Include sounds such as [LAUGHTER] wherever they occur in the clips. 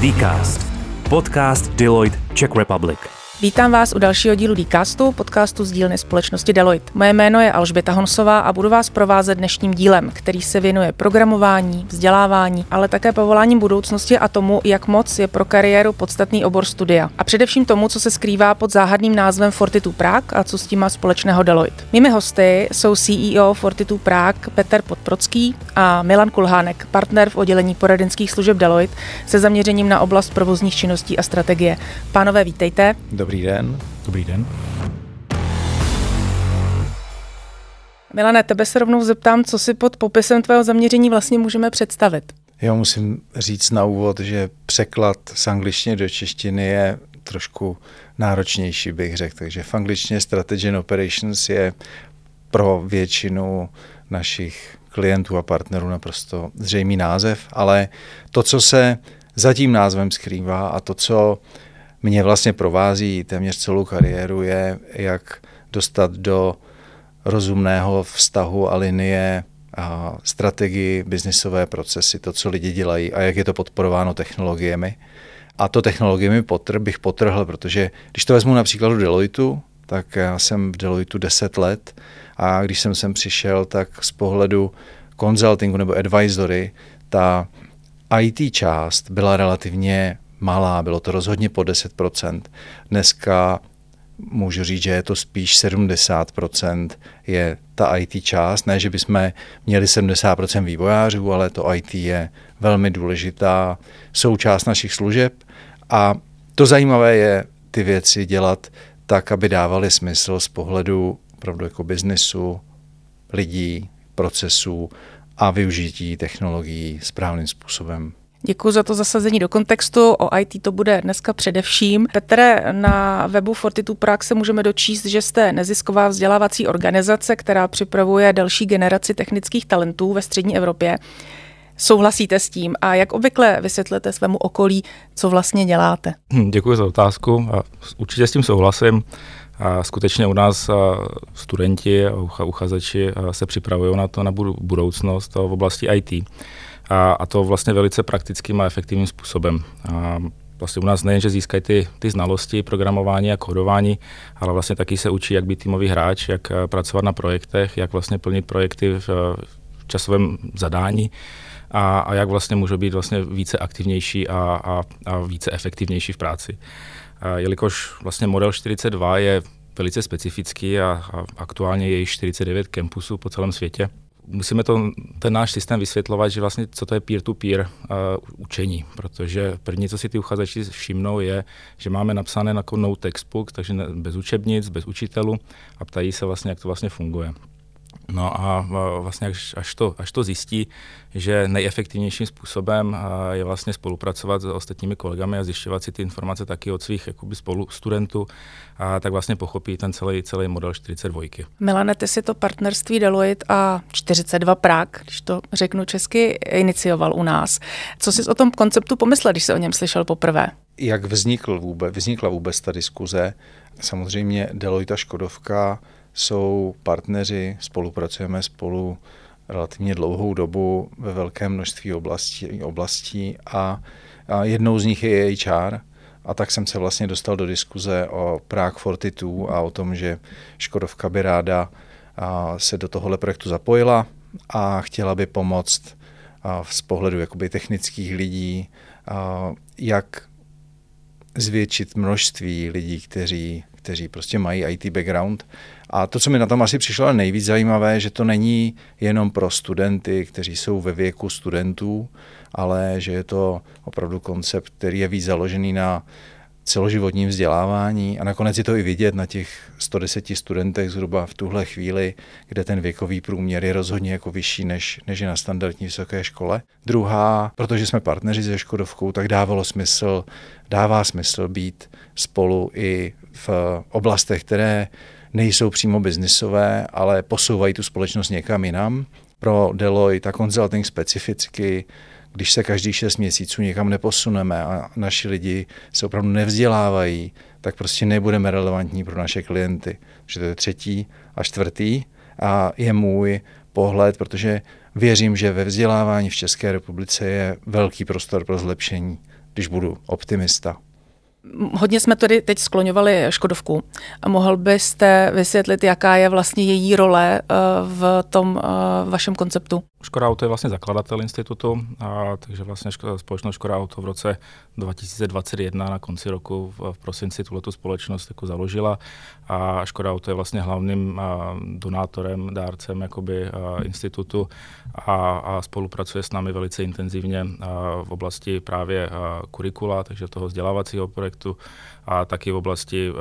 Dcast. Podcast Deloitte Czech Republic. Vítám vás u dalšího dílu Dcastu, podcastu z dílny společnosti Deloitte. Moje jméno je Alžběta Honsová a budu vás provázet dnešním dílem, který se věnuje programování, vzdělávání, ale také povoláním budoucnosti a tomu, jak moc je pro kariéru podstatný obor studia. A především tomu, co se skrývá pod záhadným názvem Fortitu Prague a co s tím má společného Deloitte. Mými hosty jsou CEO Fortitu Prague Petr Podprocký a Milan Kulhánek, partner v oddělení poradenských služeb Deloitte se zaměřením na oblast provozních činností a strategie. Pánové, vítejte. Dobrý Dobrý den. Dobrý den. Milane, tebe se rovnou zeptám, co si pod popisem tvého zaměření vlastně můžeme představit. Já musím říct na úvod, že překlad z angličtiny do češtiny je trošku náročnější, bych řekl. Takže v angličtině Strategy and Operations je pro většinu našich klientů a partnerů naprosto zřejmý název, ale to, co se za tím názvem skrývá a to, co mě vlastně provází téměř celou kariéru, je, jak dostat do rozumného vztahu a linie a strategii, biznisové procesy, to, co lidi dělají a jak je to podporováno technologiemi. A to technologiemi potr, bych potrhl, protože když to vezmu například do Deloitu, tak já jsem v Deloitu 10 let a když jsem sem přišel, tak z pohledu consultingu nebo advisory, ta IT část byla relativně malá, bylo to rozhodně po 10%. Dneska můžu říct, že je to spíš 70% je ta IT část. Ne, že bychom měli 70% vývojářů, ale to IT je velmi důležitá součást našich služeb. A to zajímavé je ty věci dělat tak, aby dávaly smysl z pohledu opravdu jako biznesu, lidí, procesů a využití technologií správným způsobem. Děkuji za to zasazení do kontextu. O IT to bude dneska především. Petre, na webu Fortitu Prax se můžeme dočíst, že jste nezisková vzdělávací organizace, která připravuje další generaci technických talentů ve střední Evropě. Souhlasíte s tím a jak obvykle vysvětlete svému okolí, co vlastně děláte? Hm, děkuji za otázku. Určitě s tím souhlasím. A skutečně u nás studenti a uchazeči se připravují na to na budoucnost v oblasti IT a, a to vlastně velice praktickým a efektivním způsobem. A vlastně u nás nejen, že získají ty, ty znalosti programování a kódování, ale vlastně taky se učí, jak být týmový hráč, jak eh, pracovat na projektech, jak vlastně plnit projekty v, v časovém zadání a, a jak vlastně můžou být vlastně více aktivnější a, a, a více efektivnější v práci. A jelikož vlastně model 42 je velice specifický a, a aktuálně je již 49 campusů po celém světě, musíme to, ten náš systém vysvětlovat, že vlastně co to je peer-to-peer uh, učení, protože první, co si ty uchazeči všimnou, je, že máme napsané jako no textbook, takže bez učebnic, bez učitelů a ptají se vlastně, jak to vlastně funguje. No a vlastně až, až, to, až to zjistí, že nejefektivnějším způsobem je vlastně spolupracovat s ostatními kolegami a zjišťovat si ty informace taky od svých jakoby spolu studentů, a tak vlastně pochopí ten celý, celý model 42. Milane, ty si to partnerství Deloitte a 42 Prague, když to řeknu česky, inicioval u nás. Co jsi o tom konceptu pomyslel, když se o něm slyšel poprvé? Jak vznikl vůbec, vznikla vůbec ta diskuze? Samozřejmě Deloitte a Škodovka jsou partneři, spolupracujeme spolu relativně dlouhou dobu ve velkém množství oblastí, oblastí a, a jednou z nich je HR. A tak jsem se vlastně dostal do diskuze o Prague Fortitude a o tom, že Škodovka by ráda se do tohohle projektu zapojila a chtěla by pomoct z pohledu jakoby technických lidí, jak zvětšit množství lidí, kteří, kteří prostě mají IT background. A to, co mi na tom asi přišlo nejvíc zajímavé, že to není jenom pro studenty, kteří jsou ve věku studentů, ale že je to opravdu koncept, který je víc založený na celoživotním vzdělávání a nakonec je to i vidět na těch 110 studentech zhruba v tuhle chvíli, kde ten věkový průměr je rozhodně jako vyšší, než, než je na standardní vysoké škole. Druhá, protože jsme partneři se Škodovkou, tak dávalo smysl, dává smysl být spolu i v oblastech, které nejsou přímo biznisové, ale posouvají tu společnost někam jinam. Pro Deloitte a consulting specificky, když se každých šest měsíců někam neposuneme a naši lidi se opravdu nevzdělávají, tak prostě nebudeme relevantní pro naše klienty. Že to je třetí a čtvrtý a je můj pohled, protože věřím, že ve vzdělávání v České republice je velký prostor pro zlepšení když budu optimista. Hodně jsme tady teď skloňovali Škodovku. Mohl byste vysvětlit, jaká je vlastně její role eh, v tom eh, vašem konceptu? Škoda Auto je vlastně zakladatel institutu, a, takže vlastně společnost Škoda Auto v roce 2021 na konci roku v, v prosinci tuhle společnost jako založila. A Škoda Auto je vlastně hlavním a, donátorem, dárcem jakoby, a, institutu a, a spolupracuje s námi velice intenzivně a, v oblasti právě a, kurikula, takže toho vzdělávacího projektu a taky v oblasti a,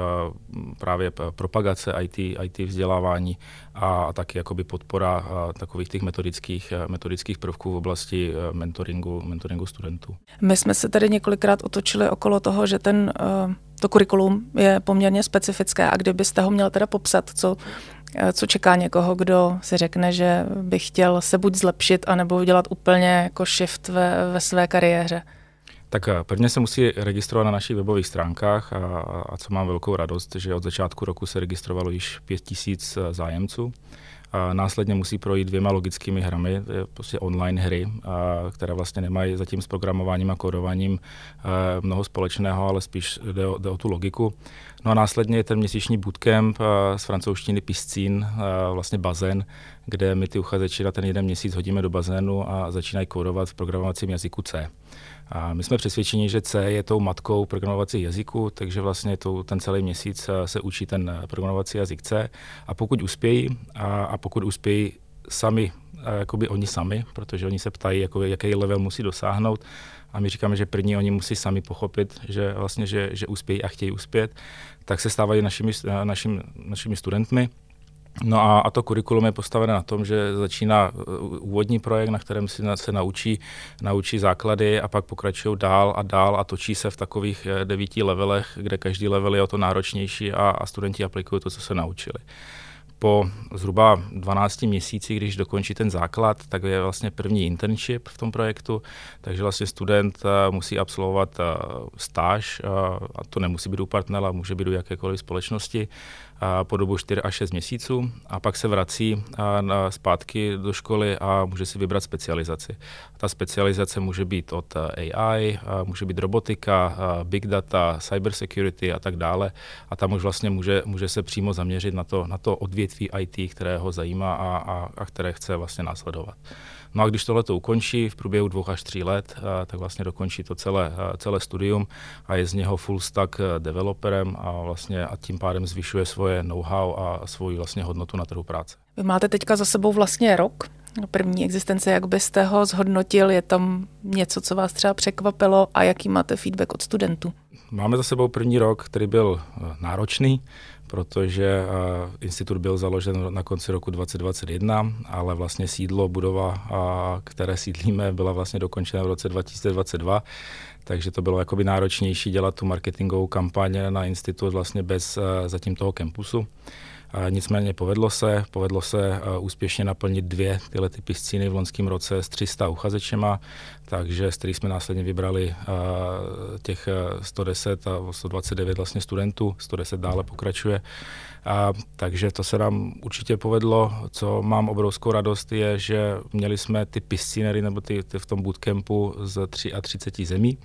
právě propagace IT, IT vzdělávání a, taky jakoby podpora a, takových těch metodických, metodických prvků v oblasti mentoringu, mentoringu studentů. My jsme se tady několikrát otočili okolo toho, že ten, to kurikulum je poměrně specifické a kdybyste ho měl teda popsat, co, co čeká někoho, kdo si řekne, že by chtěl se buď zlepšit, anebo udělat úplně jako shift ve, ve své kariéře. Tak eh, prvně se musí registrovat na našich webových stránkách a, a co mám velkou radost, že od začátku roku se registrovalo již 5000 eh, zájemců. A následně musí projít dvěma logickými hrami, prostě online hry, a, které vlastně nemají zatím s programováním a kódováním a, eh, mnoho společného, ale spíš jde o, jde o tu logiku. No a následně je ten měsíční bootcamp a, z francouzštiny Piscín, a, vlastně bazén, kde my ty uchazeči na ten jeden měsíc hodíme do bazénu a začínají kódovat v programovacím jazyku C. A my jsme přesvědčeni, že C je tou matkou programovacích jazyků, takže vlastně to, ten celý měsíc eh, se učí ten eh, programovací jazyk C. A pokud uspějí, a, a pokud uspějí sami, eh, jakoby oni sami, protože oni se ptají, jako, jaký level musí dosáhnout, a my říkáme, že první oni musí sami pochopit, že vlastně, že, že uspějí a chtějí uspět, tak se stávají našimi, našimi, našimi studentmi. No a, a to kurikulum je postavené na tom, že začíná uh, úvodní projekt, na kterém si se naučí, naučí základy a pak pokračují dál a dál a točí se v takových eh, devíti levelech, kde každý level je o to náročnější a, a studenti aplikují to, co se naučili po zhruba 12 měsících, když dokončí ten základ, tak je vlastně první internship v tom projektu, takže vlastně student eh, musí absolvovat eh, stáž, a to nemusí být u partnera, může být u jakékoliv společnosti, po dobu 4 až 6 měsíců. A pak se vrací zpátky do školy a může si vybrat specializaci. Ta specializace může být od AI, může být robotika, big data, cybersecurity a tak dále. A tam už vlastně může, může se přímo zaměřit na to, na to odvětví IT, které ho zajímá a, a, a které chce vlastně následovat. No a když tohle to ukončí v průběhu dvou až tří let, tak vlastně dokončí to celé, celé studium a je z něho full stack developerem a vlastně a tím pádem zvyšuje svoje know-how a svoji vlastně hodnotu na trhu práce. Vy máte teďka za sebou vlastně rok první existence, jak byste ho zhodnotil? Je tam něco, co vás třeba překvapilo a jaký máte feedback od studentů? Máme za sebou první rok, který byl náročný protože uh, institut byl založen na konci roku 2021, ale vlastně sídlo, budova, uh, které sídlíme, byla vlastně dokončena v roce 2022, takže to bylo jakoby náročnější dělat tu marketingovou kampaň na institut vlastně bez uh, zatím toho kampusu. Nicméně povedlo se, povedlo se úspěšně naplnit dvě tyhle ty piscíny v loňském roce s 300 uchazečema, takže z kterých jsme následně vybrali těch 110 a 129 vlastně studentů, 110 dále pokračuje. A, takže to se nám určitě povedlo. Co mám obrovskou radost je, že měli jsme ty piscinery nebo ty, ty v tom bootcampu z 33 zemí,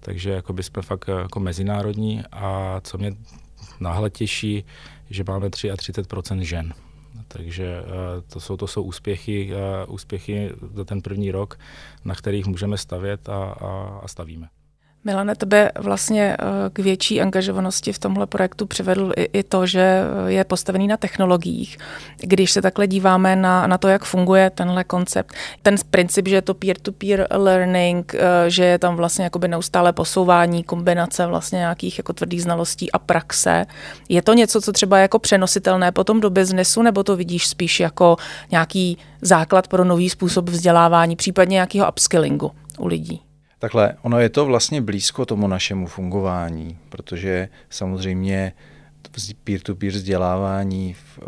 takže jako by jsme fakt jako mezinárodní a co mě náhle těší, že máme 33% žen. Takže eh, to jsou, to jsou úspěchy, eh, úspěchy za ten první rok, na kterých můžeme stavět a, a, a stavíme. Milane, tebe vlastně eh, k větší angažovanosti v tomhle projektu přivedl i, i to, že eh, je postavený na technologiích. Když se takhle díváme na, na to, jak funguje tenhle koncept, ten princip, že je to peer-to-peer learning, eh, že je tam vlastně jakoby neustále posouvání, kombinace vlastně nějakých jako tvrdých znalostí a praxe, je to něco, co třeba jako přenositelné potom do biznesu, nebo to vidíš spíš jako nějaký základ pro nový způsob vzdělávání, případně nějakého upskillingu u lidí? Takhle, ono je to vlastně blízko tomu našemu fungování, protože samozřejmě peer-to-peer vzdělávání v,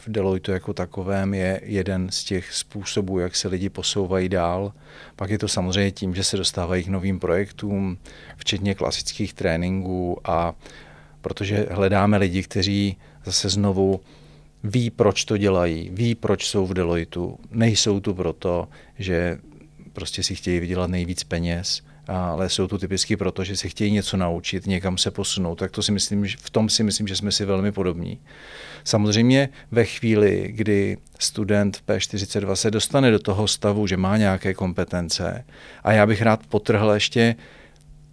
v Deloitu jako takovém je jeden z těch způsobů, jak se lidi posouvají dál. Pak je to samozřejmě tím, že se dostávají k novým projektům, včetně klasických tréninků a protože hledáme lidi, kteří zase znovu ví, proč to dělají, ví, proč jsou v Deloitu. Nejsou tu proto, že prostě si chtějí vydělat nejvíc peněz ale jsou tu typicky proto, že si chtějí něco naučit, někam se posunout, tak to si myslím, že v tom si myslím, že jsme si velmi podobní. Samozřejmě ve chvíli, kdy student P42 se dostane do toho stavu, že má nějaké kompetence, a já bych rád potrhl ještě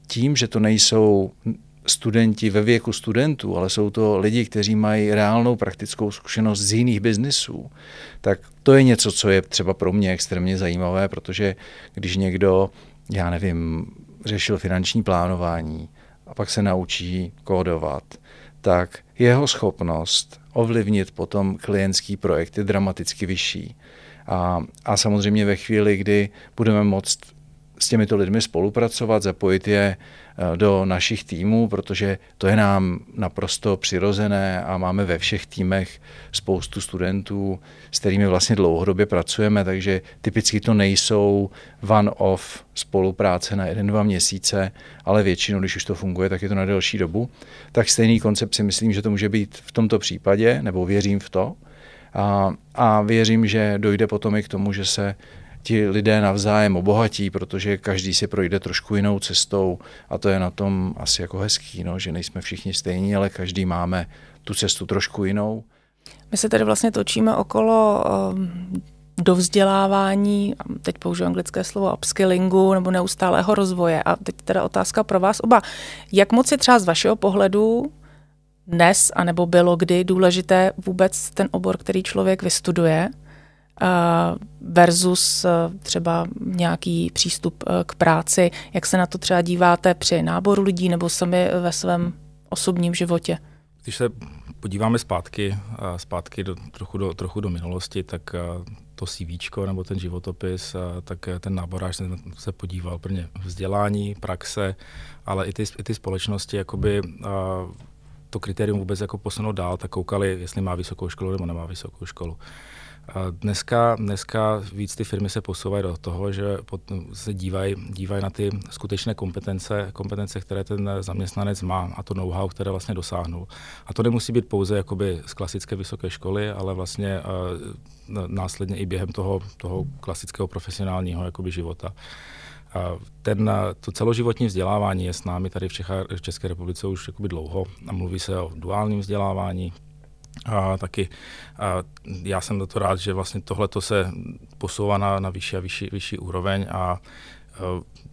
tím, že to nejsou studenti ve věku studentů, ale jsou to lidi, kteří mají reálnou praktickou zkušenost z jiných biznisů, tak to je něco, co je třeba pro mě extrémně zajímavé, protože když někdo, já nevím, řešil finanční plánování a pak se naučí kódovat, tak jeho schopnost ovlivnit potom klientský projekt je dramaticky vyšší. A, a samozřejmě ve chvíli, kdy budeme moct s těmito lidmi spolupracovat, zapojit je eh, do našich týmů, protože to je nám naprosto přirozené a máme ve všech týmech spoustu studentů, s kterými vlastně dlouhodobě pracujeme, takže typicky to nejsou one-off spolupráce na jeden, dva měsíce, ale většinou, když už to funguje, tak je to na delší dobu. Tak stejný koncept si myslím, že to může být v tomto případě, nebo věřím v to. A, a věřím, že dojde potom i k tomu, že se ti lidé navzájem obohatí, protože každý si projde trošku jinou cestou a to je na tom asi jako hezký, no, že nejsme všichni stejní, ale každý máme tu cestu trošku jinou. My se tady vlastně točíme okolo do vzdělávání, teď použiju anglické slovo upskillingu nebo neustálého rozvoje. A teď teda otázka pro vás oba. Jak moc je třeba z vašeho pohledu dnes, anebo bylo kdy důležité vůbec ten obor, který člověk vystuduje, versus eh, třeba nějaký přístup eh, k práci. Jak se na to třeba díváte při náboru lidí nebo sami ve svém osobním životě? Když se podíváme zpátky, eh, zpátky do, trochu, do, trochu do minulosti, tak to CV nebo ten životopis, tak ten náborář se podíval prvně vzdělání, praxe, ale i ty, i ty společnosti jakoby to kritérium vůbec jako posunout dál, tak koukali, jestli má vysokou školu nebo nemá vysokou školu. Dneska, dneska víc ty firmy se posouvají do toho, že se dívají, dívají na ty skutečné kompetence, kompetence, které ten zaměstnanec má a to know-how, které vlastně dosáhnul. A to nemusí být pouze jakoby z klasické vysoké školy, ale vlastně následně i během toho, toho klasického profesionálního jakoby života. Ten, to celoživotní vzdělávání je s námi tady v, Čechách, v České republice už jakoby dlouho a mluví se o duálním vzdělávání, a taky a já jsem za to rád, že vlastně tohle se posouvá na, na vyšší a vyšší, vyšší úroveň a e,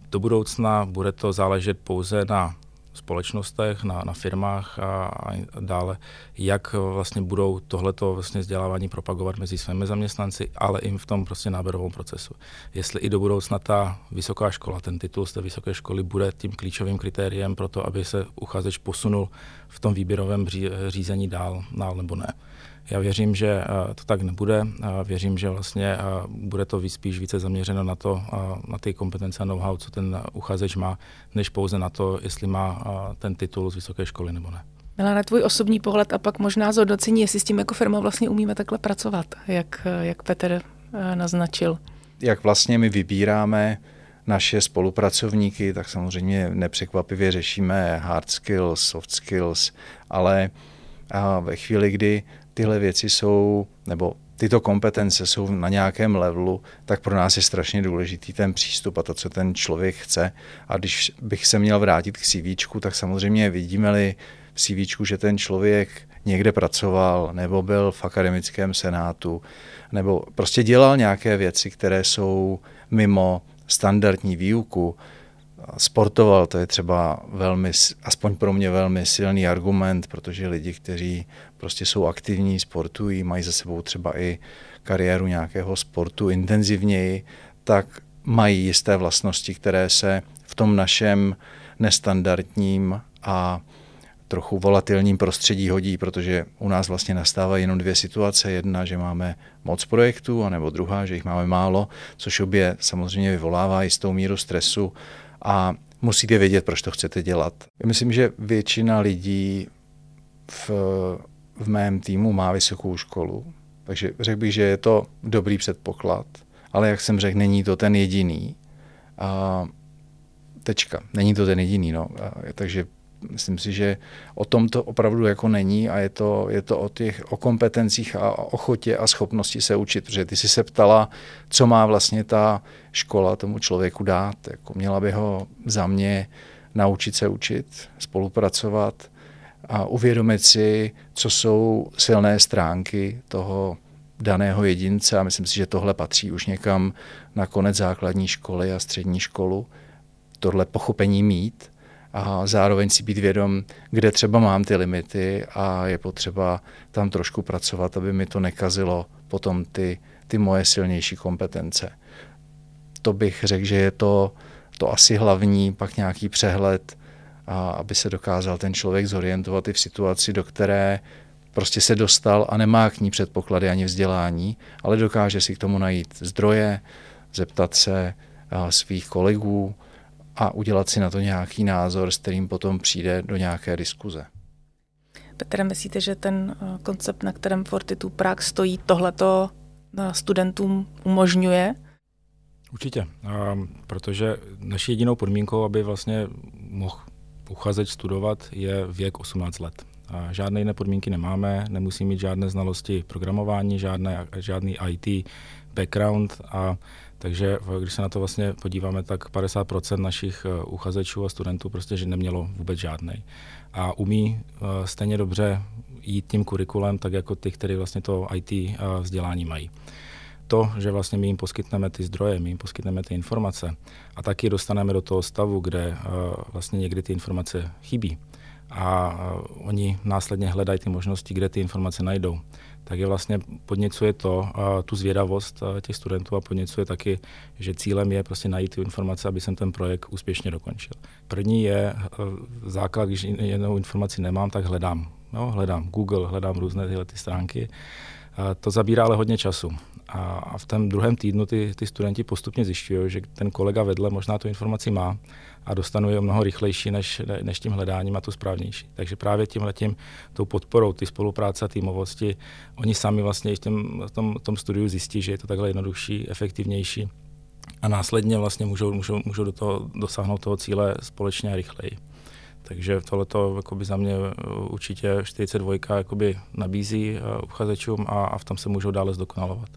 do budoucna bude to záležet pouze na společnostech, na, na firmách a, a dále, jak vlastně budou tohleto vlastně vzdělávání propagovat mezi svými zaměstnanci, ale i v tom prostě náborovém procesu. Jestli i do budoucna ta vysoká škola, ten titul z té vysoké školy bude tím klíčovým kritériem pro to, aby se uchazeč posunul v tom výběrovém řízení dál, dál nebo ne. Já věřím, že eh, to tak nebude. Věřím, že vlastně eh, bude to spíš více zaměřeno na to, eh, na ty kompetence a know-how, co ten uchazeč má, než pouze na to, jestli má ten titul z vysoké školy nebo ne. na tvůj osobní pohled a pak možná zhodnocení, jestli s tím jako firma vlastně umíme takhle pracovat, jak, jak Petr naznačil. Jak vlastně my vybíráme naše spolupracovníky, tak samozřejmě nepřekvapivě řešíme hard skills, soft skills, ale ve chvíli, kdy tyhle věci jsou, nebo tyto kompetence jsou na nějakém levelu, tak pro nás je strašně důležitý ten přístup a to, co ten člověk chce. A když bych se měl vrátit k CV, tak samozřejmě vidíme-li v CV, že ten člověk někde pracoval, nebo byl v akademickém senátu, nebo prostě dělal nějaké věci, které jsou mimo standardní výuku, sportoval, to je třeba velmi, aspoň pro mě velmi silný argument, protože lidi, kteří prostě jsou aktivní, sportují, mají za sebou třeba i kariéru nějakého sportu intenzivněji, tak mají jisté vlastnosti, které se v tom našem nestandardním a trochu volatilním prostředí hodí, protože u nás vlastně nastávají jenom dvě situace. Jedna, že máme moc projektů, anebo druhá, že jich máme málo, což obě samozřejmě vyvolává jistou míru stresu a musíte vědět, proč to chcete dělat. Myslím, že většina lidí v, v mém týmu má vysokou školu, takže řekl bych, že je to dobrý předpoklad, ale jak jsem řekl, není to ten jediný. A tečka, není to ten jediný. No. A, takže myslím si, že o tom to opravdu jako není a je to, je to o těch o kompetencích a ochotě a schopnosti se učit, protože ty jsi se ptala, co má vlastně ta škola tomu člověku dát. Jako měla by ho za mě naučit se učit, spolupracovat a uvědomit si, co jsou silné stránky toho daného jedince. A myslím si, že tohle patří už někam na konec základní školy a střední školu, tohle pochopení mít a zároveň si být vědom, kde třeba mám ty limity a je potřeba tam trošku pracovat, aby mi to nekazilo potom ty, ty moje silnější kompetence. To bych řekl, že je to, to asi hlavní, pak nějaký přehled, a aby se dokázal ten člověk zorientovat i v situaci, do které prostě se dostal a nemá k ní předpoklady ani vzdělání, ale dokáže si k tomu najít zdroje, zeptat se svých kolegů a udělat si na to nějaký názor, s kterým potom přijde do nějaké diskuze. Petr, myslíte, že ten koncept, na kterém Fortitude Prague stojí, tohleto studentům umožňuje? Určitě, protože naší jedinou podmínkou, aby vlastně mohl uchazeč studovat, je věk 18 let. A žádné jiné podmínky nemáme, nemusí mít žádné znalosti programování, žádné, žádný IT background a takže když se na to vlastně podíváme, tak 50% našich eh, uchazečů a studentů prostě že nemělo vůbec žádný. A umí eh, stejně dobře jít tím kurikulem, tak jako ty, kteří vlastně to IT eh, vzdělání mají. To, že vlastně my jim poskytneme ty zdroje, my jim poskytneme ty informace a taky dostaneme do toho stavu, kde vlastně někdy ty informace chybí, a oni následně hledají ty možnosti, kde ty informace najdou. Tak je vlastně podněcuje to, tu zvědavost těch studentů a podněcuje taky, že cílem je prostě najít ty informace, aby jsem ten projekt úspěšně dokončil. První je základ, když jednou informaci nemám, tak hledám. No, hledám Google, hledám různé tyhle ty stránky. To zabírá ale hodně času. A v tom druhém týdnu ty, ty studenti postupně zjišťují, že ten kolega vedle možná tu informaci má a dostanu je mnoho rychlejší než, než tím hledáním a tu správnější. Takže právě tím letím, tou podporou, ty spolupráce a týmovosti, oni sami vlastně v tom, tom, tom studiu zjistí, že je to takhle jednodušší, efektivnější a následně vlastně můžou, můžou, můžou do toho dosáhnout toho cíle společně a rychleji. Takže tohleto za mě určitě 42 nabízí uh, uchazečům a, a v tom se můžou dále zdokonalovat.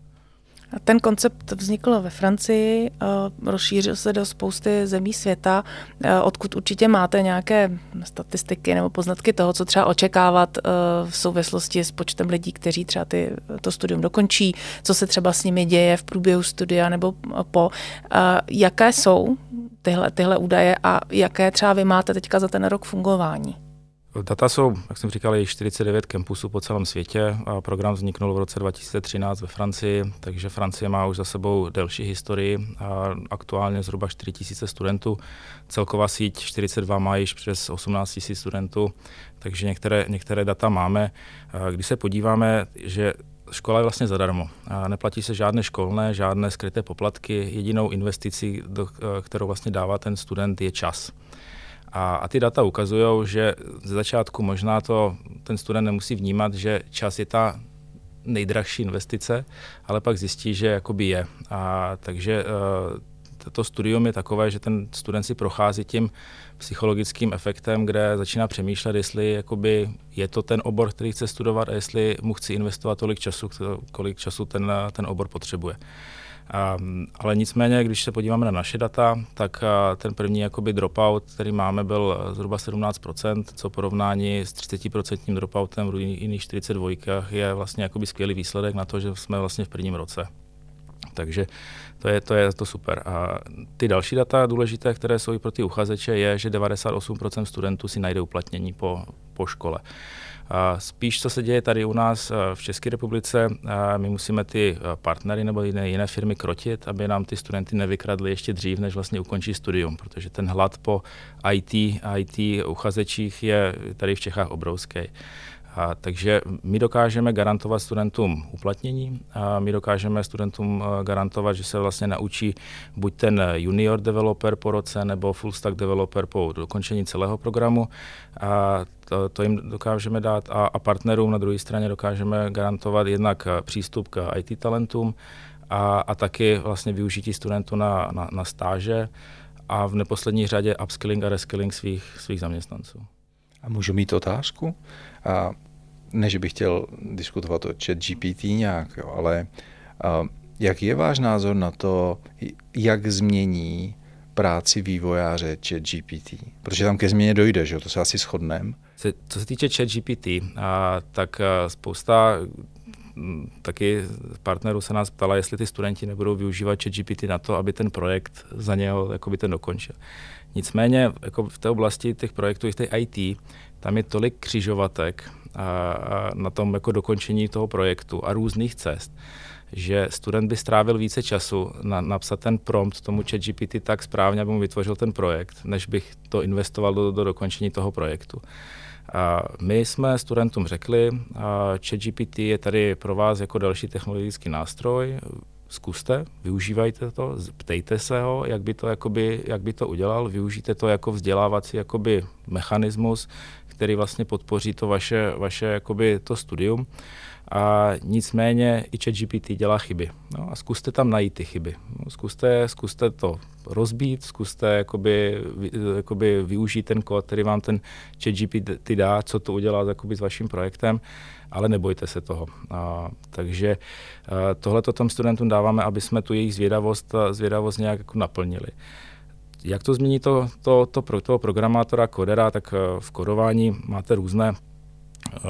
Ten koncept vznikl ve Francii, eh, rozšířil se do spousty zemí světa, eh, odkud určitě máte nějaké statistiky nebo poznatky toho, co třeba očekávat eh, v souvislosti s počtem lidí, kteří třeba ty, to studium dokončí, co se třeba s nimi děje v průběhu studia nebo po. Jaké jsou tyhle, tyhle údaje a jaké třeba vy máte teďka za ten rok fungování? Data jsou, jak jsem říkal, je 49 kampusů po celém světě. A program vzniknul v roce 2013 ve Francii, takže Francie má už za sebou delší historii. A aktuálně zhruba 4 000 studentů. Celková síť 42 má již přes 18 000 studentů, takže některé, některé data máme. Když se podíváme, že škola je vlastně zadarmo. Neplatí se žádné školné, žádné skryté poplatky. Jedinou investicí, kterou vlastně dává ten student, je čas. A, a ty data ukazují, že ze začátku možná to ten student nemusí vnímat, že čas je ta nejdražší investice, ale pak zjistí, že jakoby je. A, takže uh, to studium je takové, že ten student si prochází tím psychologickým efektem, kde začíná přemýšlet, jestli jakoby je to ten obor, který chce studovat a jestli mu chci investovat tolik času, kolik času ten, ten obor potřebuje. Um, ale nicméně, když se podíváme na naše data, tak uh, ten první jakoby dropout, který máme, byl uh, zhruba 17%, co porovnání s 30% dropoutem v jiných 42 je vlastně jakoby skvělý výsledek na to, že jsme vlastně v prvním roce. Takže to je, to je to super. A ty další data důležité, které jsou i pro ty uchazeče, je, že 98% studentů si najde uplatnění po, po škole. Spíš, co se děje tady u nás eh, v České republice, eh, my musíme ty eh, partnery nebo jiné, jiné firmy krotit, aby nám ty studenty nevykradli ještě dřív, než vlastně ukončí studium, protože ten hlad po IT, IT uchazečích je tady v Čechách obrovský. A, takže my dokážeme garantovat studentům uplatnění, a my dokážeme studentům garantovat, že se vlastně naučí buď ten junior developer po roce nebo full stack developer po dokončení celého programu. A to, to jim dokážeme dát a, a partnerům na druhé straně dokážeme garantovat jednak přístup k IT talentům a, a taky vlastně využití studentů na, na, na stáže a v neposlední řadě upskilling a reskilling svých, svých zaměstnanců. A můžu mít otázku? A ne, že bych chtěl diskutovat o chat GPT nějak, jo, ale a, jaký je váš názor na to, jak změní práci vývojáře chat GPT? Protože tam ke změně dojde, že jo, to se asi shodneme. Co se týče chat GPT, a, tak a, spousta taky partnerů se nás ptala, jestli ty studenti nebudou využívat ChatGPT na to, aby ten projekt za něho jakoby ten dokončil. Nicméně jako v té oblasti těch projektů, v té IT, tam je tolik křižovatek a, a na tom jako dokončení toho projektu a různých cest, že student by strávil více času na napsat ten prompt tomu chat GPT tak správně, aby mu vytvořil ten projekt, než bych to investoval do, do dokončení toho projektu. A my jsme studentům řekli, ChatGPT je tady pro vás jako další technologický nástroj, zkuste, využívajte to, ptejte se ho, jak by to, jakoby, jak by to udělal, využijte to jako vzdělávací jakoby, mechanismus, který vlastně podpoří to vaše, vaše jakoby, to studium. A nicméně i ChatGPT dělá chyby. No a zkuste tam najít ty chyby. No, zkuste, zkuste to rozbít, zkuste jakoby, jakoby využít ten kód, který vám ten ChatGPT dá, co to udělá jakoby, s vaším projektem, ale nebojte se toho. A, takže tohle to tam studentům dáváme, aby jsme tu jejich zvědavost, zvědavost nějak jako naplnili. Jak to změní to, to, to pro toho programátora, kodera, tak v kodování máte různé,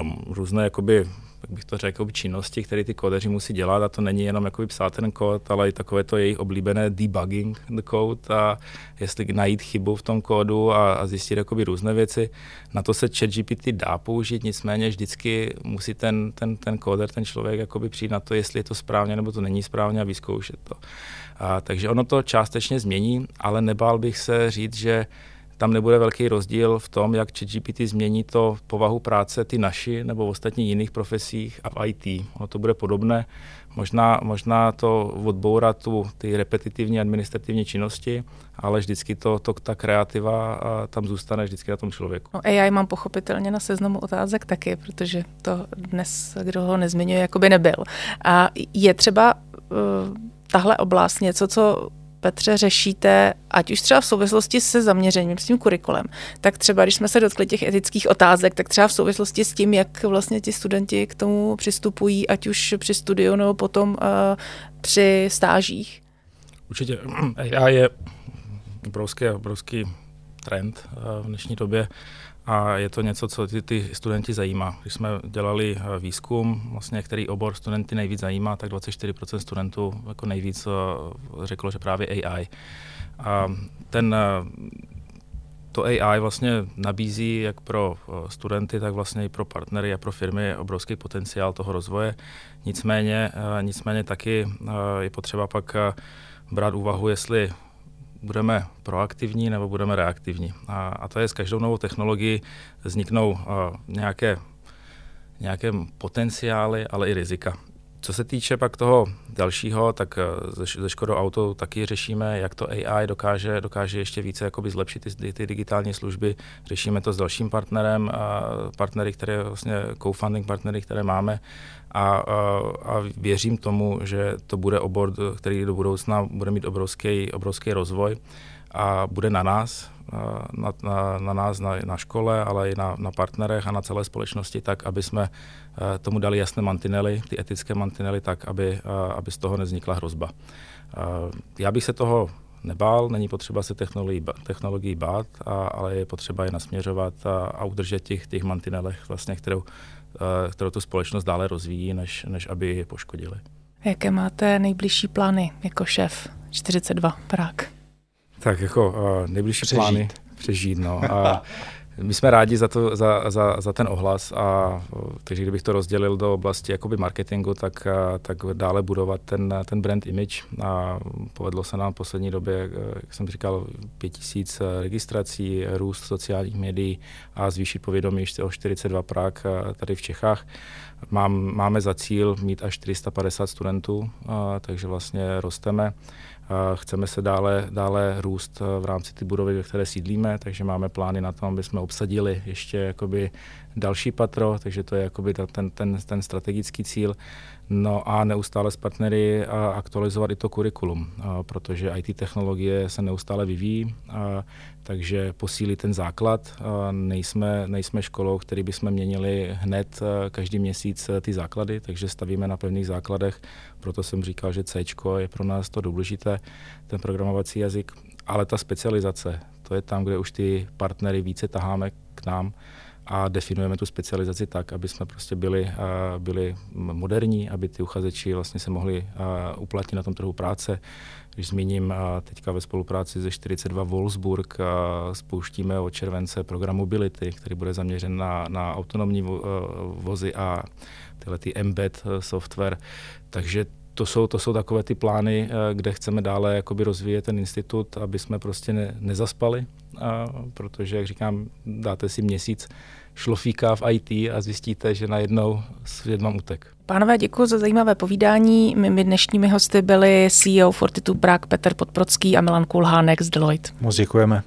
um, různé jakoby jak bych to řekl, činnosti, které ty kodeři musí dělat a to není jenom jakoby psát ten kód, ale i takové to jejich oblíbené debugging the code a jestli najít chybu v tom kódu a, a zjistit jakoby různé věci. Na to se ChatGPT dá použít, nicméně vždycky musí ten, ten, ten kóder, ten člověk jakoby přijít na to, jestli je to správně nebo to není správně a vyzkoušet to. A, takže ono to částečně změní, ale nebál bych se říct, že tam nebude velký rozdíl v tom, jak ChatGPT změní to povahu práce ty naši nebo v ostatních jiných profesích a v IT. Ono to bude podobné. Možná, možná to odbourá tu, ty repetitivní administrativní činnosti, ale vždycky to, to ta kreativa tam zůstane vždycky na tom člověku. No AI mám pochopitelně na seznamu otázek taky, protože to dnes, kdo ho nezmiňuje, jako by nebyl. A je třeba uh, tahle oblast něco, co Petře, řešíte, ať už třeba v souvislosti se zaměřením, s tím kurikulem, tak třeba, když jsme se dotkli těch etických otázek, tak třeba v souvislosti s tím, jak vlastně ti studenti k tomu přistupují, ať už při studiu nebo potom uh, při stážích? Určitě [CLEARS THROAT] AI je obrovský, obrovský trend uh, v dnešní době a je to něco, co ty, ty studenti zajímá. Když jsme dělali eh, výzkum, vlastně, který obor studenty nejvíc zajímá, tak 24% studentů jako nejvíc eh, řeklo, že právě AI. A ten, eh, to AI vlastně nabízí jak pro studenty, tak vlastně i pro partnery a pro firmy obrovský potenciál toho rozvoje. Nicméně, nicméně taky je potřeba pak brát úvahu, jestli budeme proaktivní nebo budeme reaktivní. A, a to je s každou novou technologií vzniknou uh, nějaké, nějaké potenciály, ale i rizika. Co se týče pak toho dalšího, tak ze Škodou Auto taky řešíme, jak to AI dokáže, dokáže ještě více jakoby zlepšit ty, ty digitální služby. Řešíme to s dalším partnerem, a partnery, které vlastně co-funding partnery, které máme a, a, a věřím tomu, že to bude obor, který do budoucna bude mít obrovský, obrovský rozvoj a bude na nás, na, na, na nás, na, na škole, ale i na, na partnerech a na celé společnosti, tak aby jsme tomu dali jasné mantinely, ty etické mantinely, tak aby, aby z toho nevznikla hrozba. Já bych se toho nebál, není potřeba se technologií, technologií bát, a, ale je potřeba je nasměřovat a, a udržet těch, těch mantinelech, vlastně, kterou, kterou tu společnost dále rozvíjí, než, než aby je poškodili. Jaké máte nejbližší plány jako šéf 42 Prák? Tak jako uh, nejbližší přežít. plány přežít. No. A my jsme rádi za, to, za, za, za ten ohlas a takže kdybych to rozdělil do oblasti jakoby marketingu, tak, tak dále budovat ten, ten brand image a povedlo se nám v poslední době, jak jsem říkal, 5000 registrací, růst sociálních médií a zvýšit povědomí o 42 Prák tady v Čechách. Mám, máme za cíl mít až 450 studentů, takže vlastně rosteme. Chceme se dále, dále růst v rámci ty budovy, ve které sídlíme, takže máme plány na to, aby jsme obsadili ještě jakoby další patro, takže to je jakoby ten, ten, ten strategický cíl. No a neustále s partnery aktualizovat i to kurikulum, protože IT technologie se neustále vyvíjí, takže posílí ten základ. Nejsme, nejsme školou, který bychom měnili hned každý měsíc ty základy, takže stavíme na pevných základech. Proto jsem říkal, že C je pro nás to důležité, ten programovací jazyk. Ale ta specializace, to je tam, kde už ty partnery více taháme k nám a definujeme tu specializaci tak, aby jsme prostě byli, byli moderní, aby ty uchazeči vlastně se mohli uplatnit na tom trhu práce. Když zmíním teďka ve spolupráci ze 42 Wolfsburg spouštíme od července program Mobility, který bude zaměřen na, na autonomní vozy a tyhle ty embed software. Takže to jsou, to jsou takové ty plány, kde chceme dále jakoby rozvíjet ten institut, aby jsme prostě ne, nezaspali, a, protože, jak říkám, dáte si měsíc šlofíka v IT a zjistíte, že najednou svět vám utek. Pánové, děkuji za zajímavé povídání. My dnešními hosty byli CEO Fortitude Prague Petr Podprocký a Milan Kulhánek z Deloitte. Moc děkujeme.